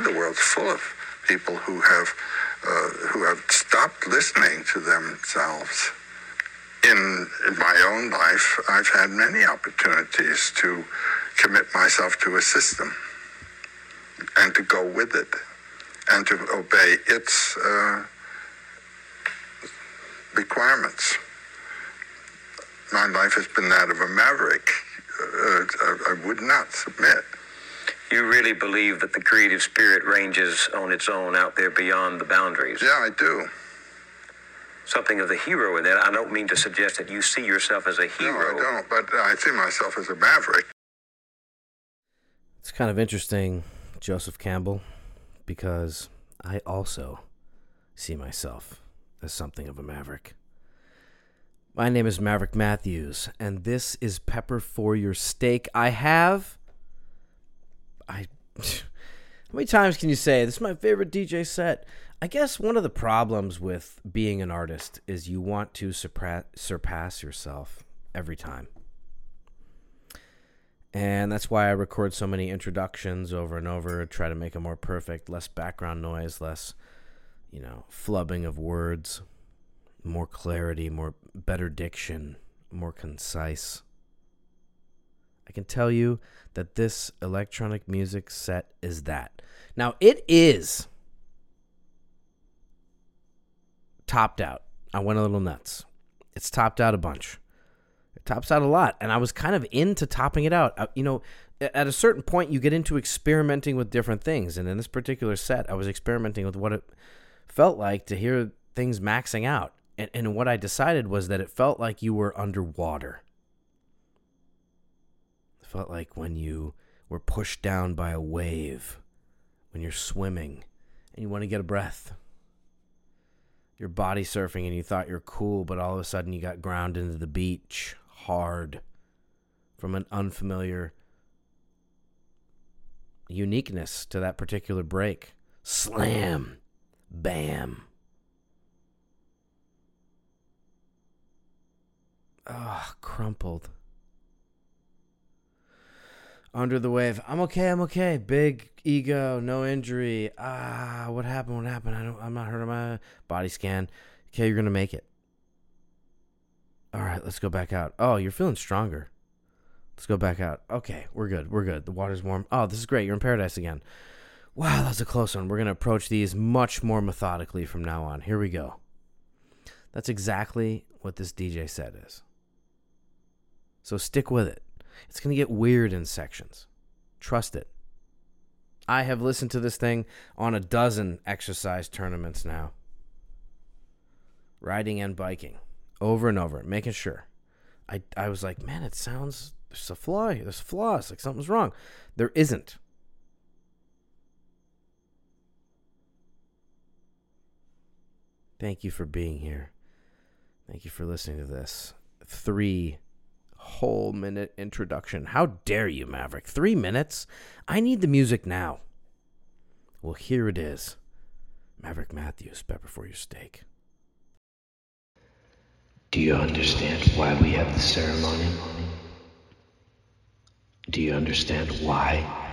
The world's full of people who have uh, who have stopped listening to themselves. In, in my own life, I've had many opportunities to commit myself to a system and to go with it and to obey its uh, requirements. My life has been that of a maverick. Uh, I would not submit. You really believe that the creative spirit ranges on its own out there beyond the boundaries? Yeah, I do. Something of the hero in that. I don't mean to suggest that you see yourself as a hero. No, I don't, but uh, I see myself as a maverick. It's kind of interesting, Joseph Campbell, because I also see myself as something of a maverick. My name is Maverick Matthews, and this is Pepper for Your Steak. I have. I. How many times can you say this is my favorite DJ set? I guess one of the problems with being an artist is you want to surpass, surpass yourself every time. And that's why I record so many introductions over and over, try to make it more perfect, less background noise, less, you know, flubbing of words more clarity, more better diction, more concise. I can tell you that this electronic music set is that. Now, it is topped out. I went a little nuts. It's topped out a bunch. It tops out a lot. And I was kind of into topping it out. Uh, you know, at a certain point, you get into experimenting with different things. And in this particular set, I was experimenting with what it felt like to hear things maxing out. And, and what I decided was that it felt like you were underwater. Felt like when you were pushed down by a wave, when you're swimming and you want to get a breath. You're body surfing and you thought you're cool, but all of a sudden you got ground into the beach hard from an unfamiliar uniqueness to that particular break. Slam. Bam. Ugh, crumpled. Under the wave. I'm okay, I'm okay. Big ego, no injury. Ah, what happened? What happened? I don't I'm not hurt. My body scan. Okay, you're gonna make it. Alright, let's go back out. Oh, you're feeling stronger. Let's go back out. Okay, we're good. We're good. The water's warm. Oh, this is great. You're in paradise again. Wow, that's a close one. We're gonna approach these much more methodically from now on. Here we go. That's exactly what this DJ set is. So stick with it. It's going to get weird in sections. Trust it. I have listened to this thing on a dozen exercise tournaments now. Riding and biking. Over and over, making sure. I, I was like, man, it sounds there's a flaw here. There's flaws. Like something's wrong. There isn't. Thank you for being here. Thank you for listening to this. Three whole minute introduction. How dare you, Maverick? Three minutes? I need the music now. Well, here it is Maverick Matthews, Pepper for Your Steak. Do you understand why we have the ceremony? Do you understand why?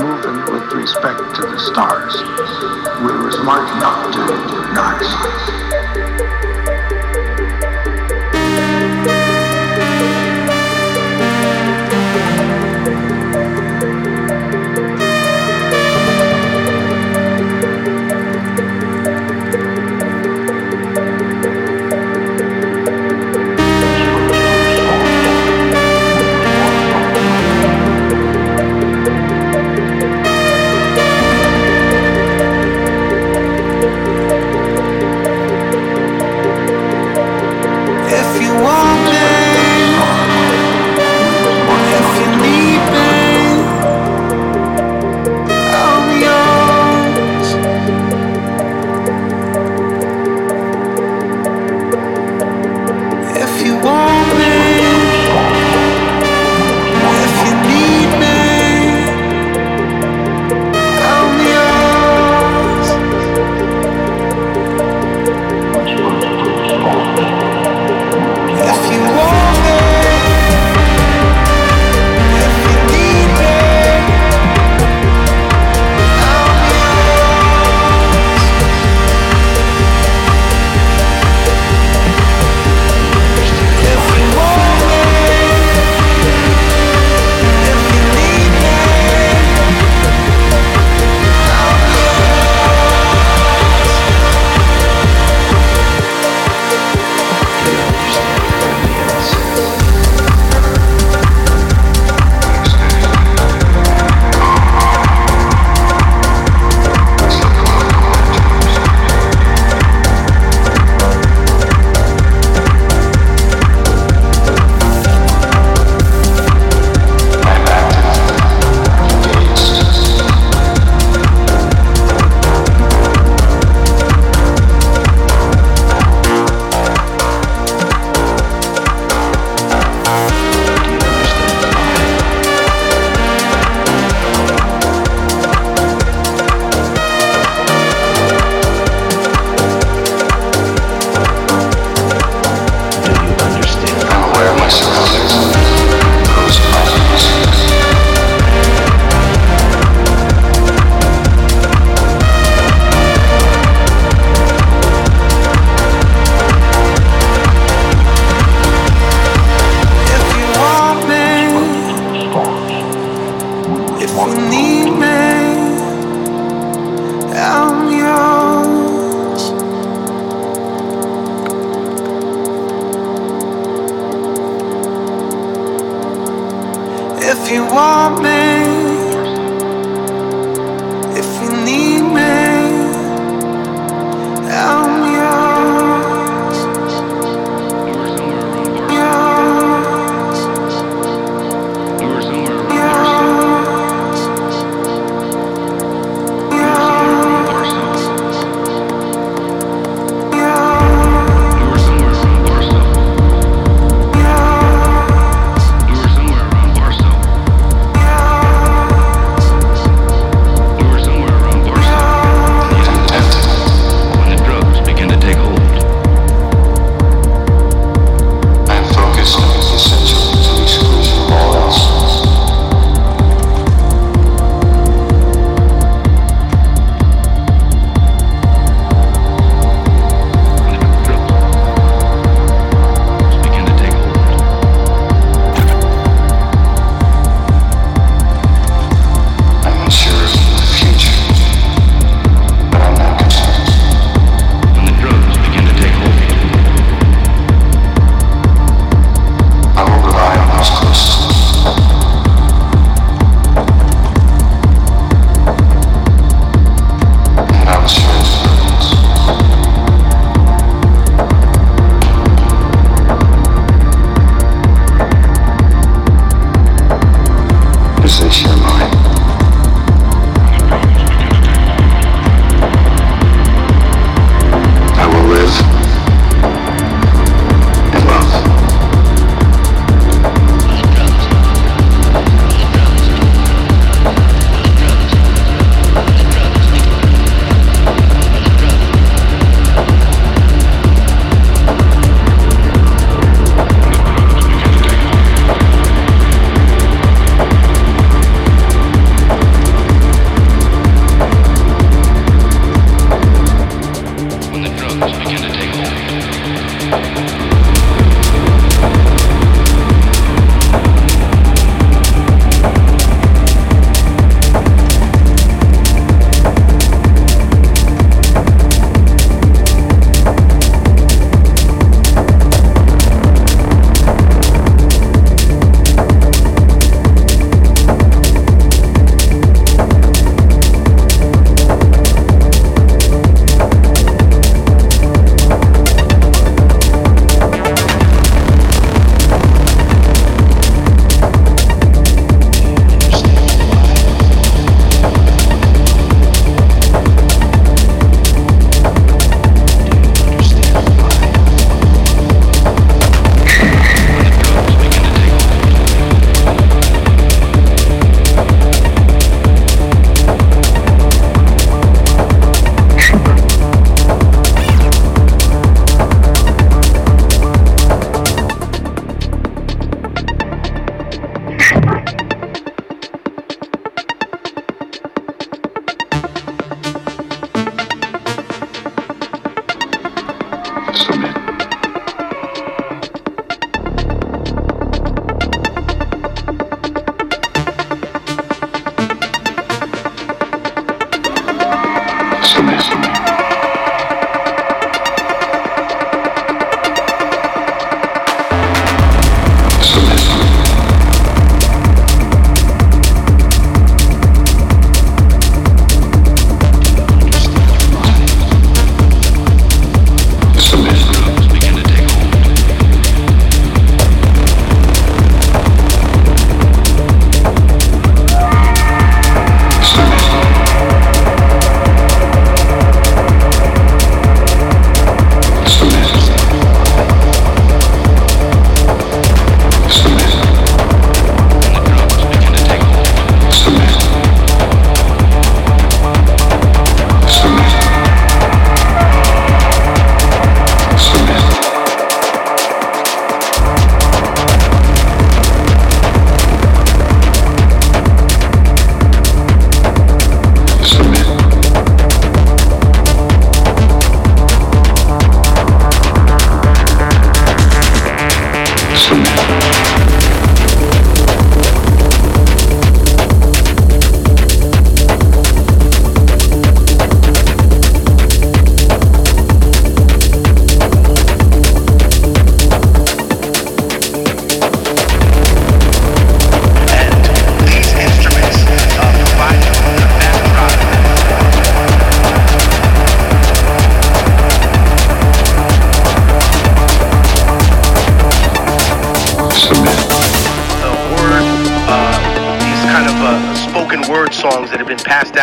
moving with respect to the stars. We were smart enough to do nice.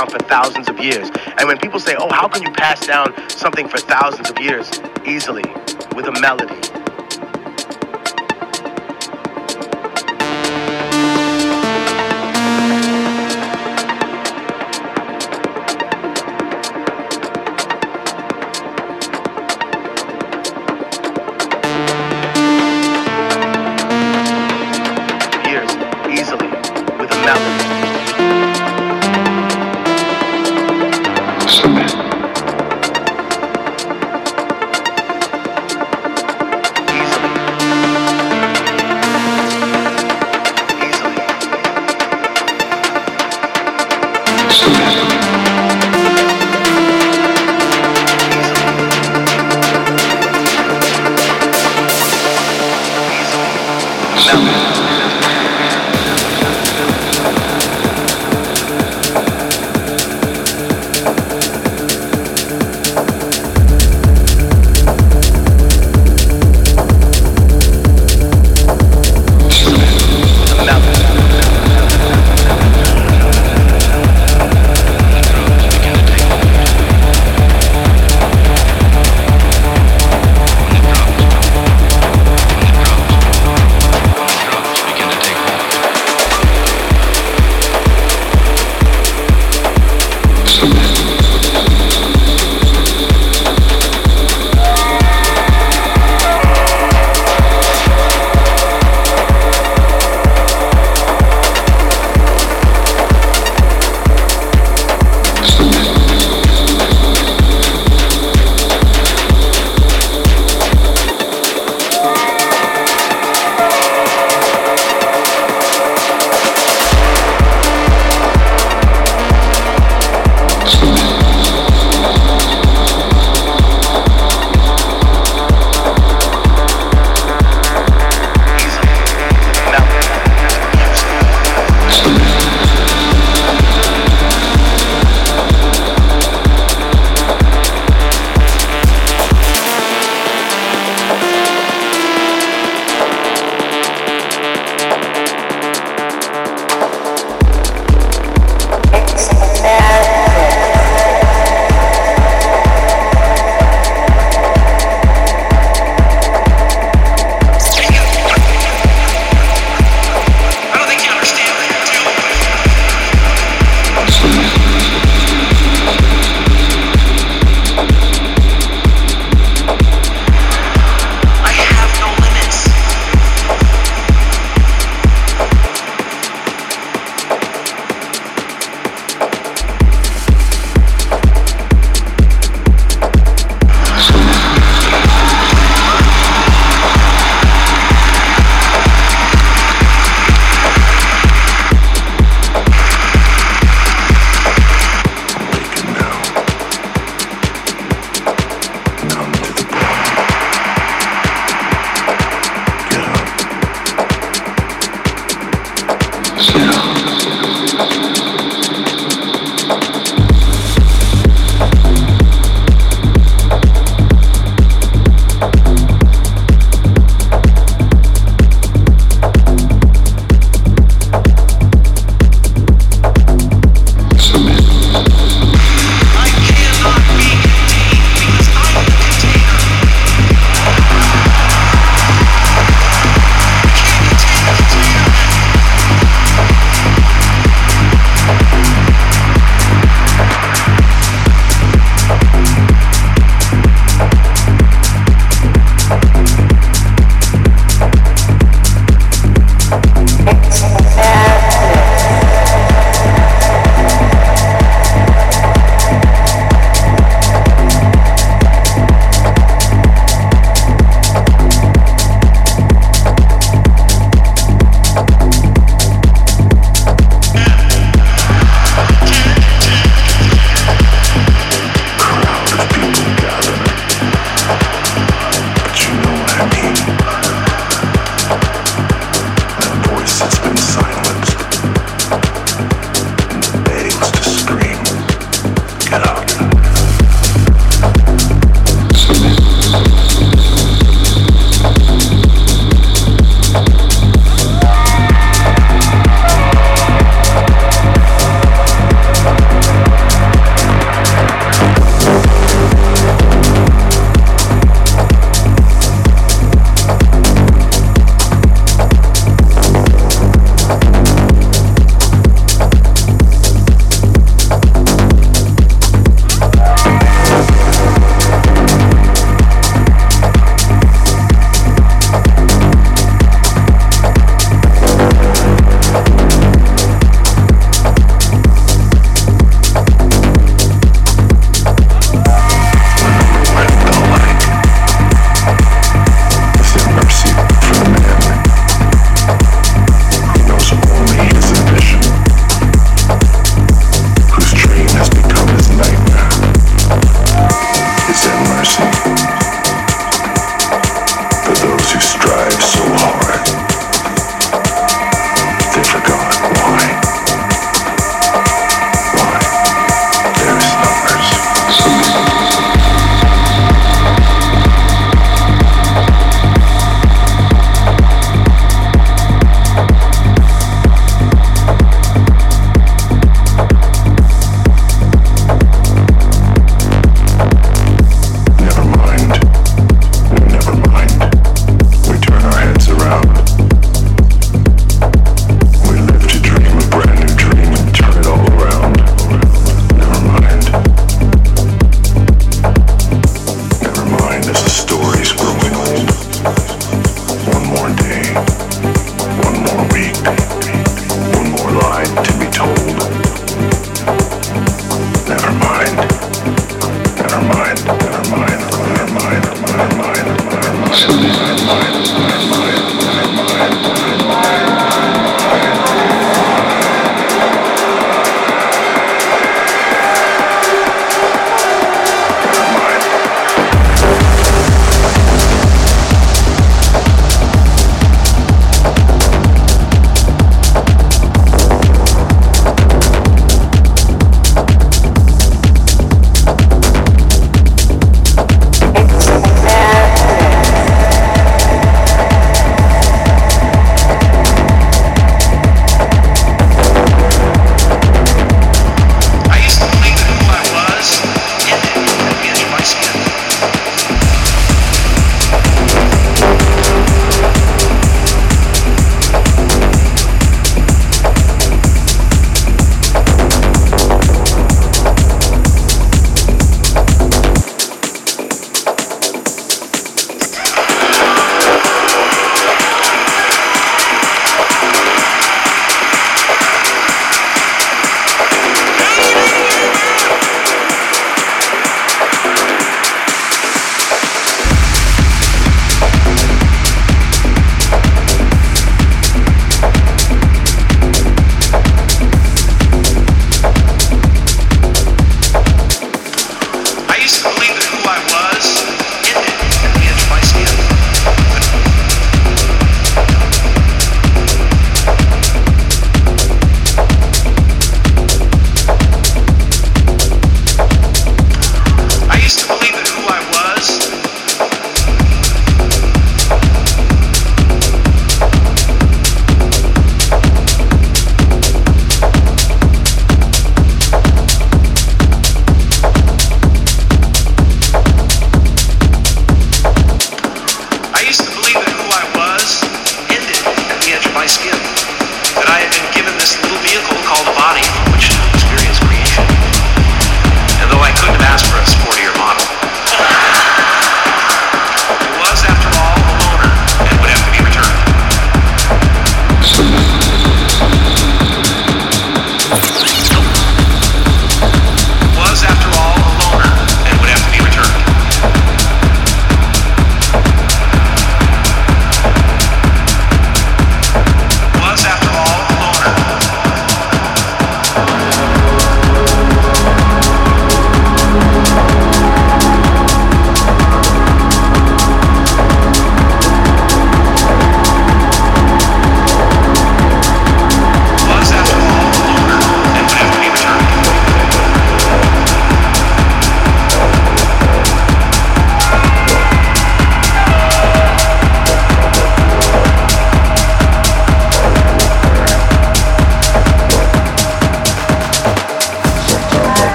Down for thousands of years. And when people say, oh, how can you pass down something for thousands of years? Easily, with a melody.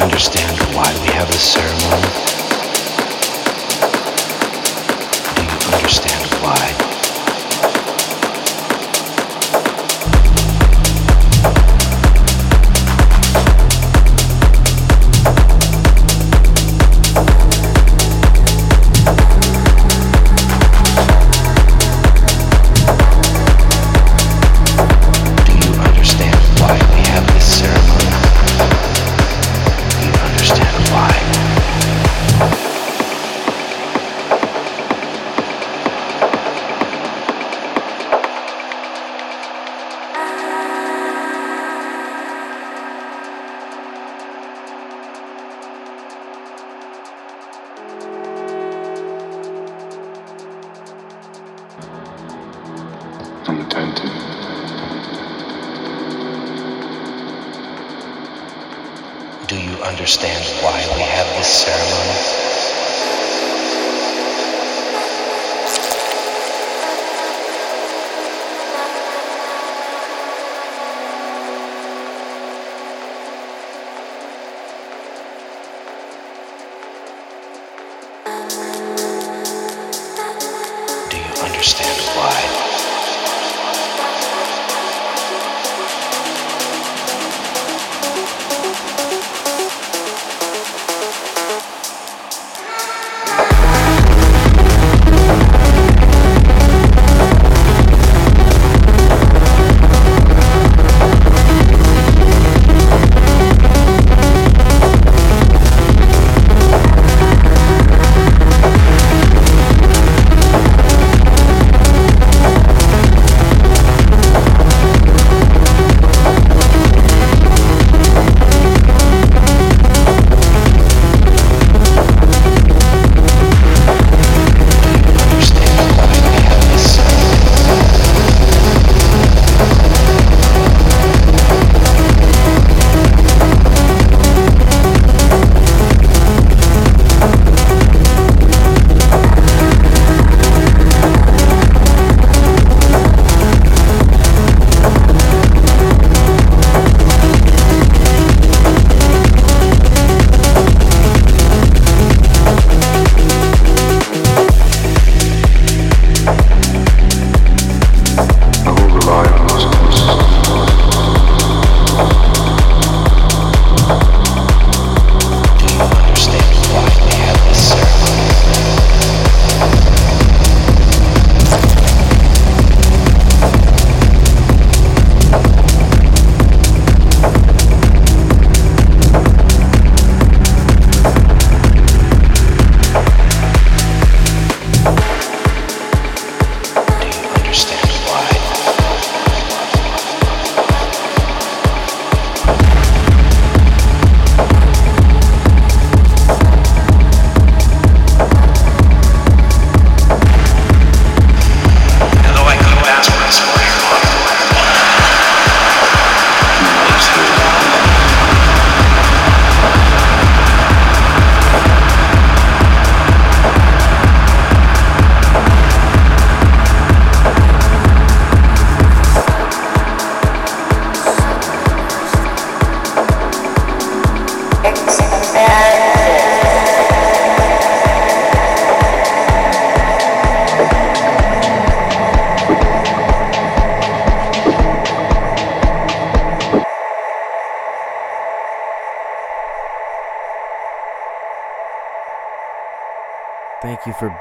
understand why we have this ceremony?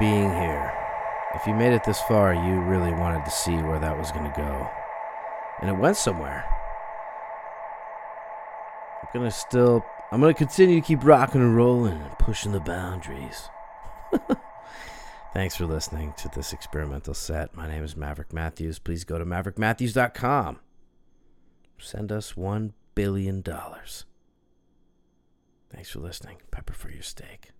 Being here. If you made it this far, you really wanted to see where that was going to go. And it went somewhere. I'm going to still. I'm going to continue to keep rocking and rolling and pushing the boundaries. Thanks for listening to this experimental set. My name is Maverick Matthews. Please go to maverickmatthews.com. Send us $1 billion. Thanks for listening. Pepper for your steak.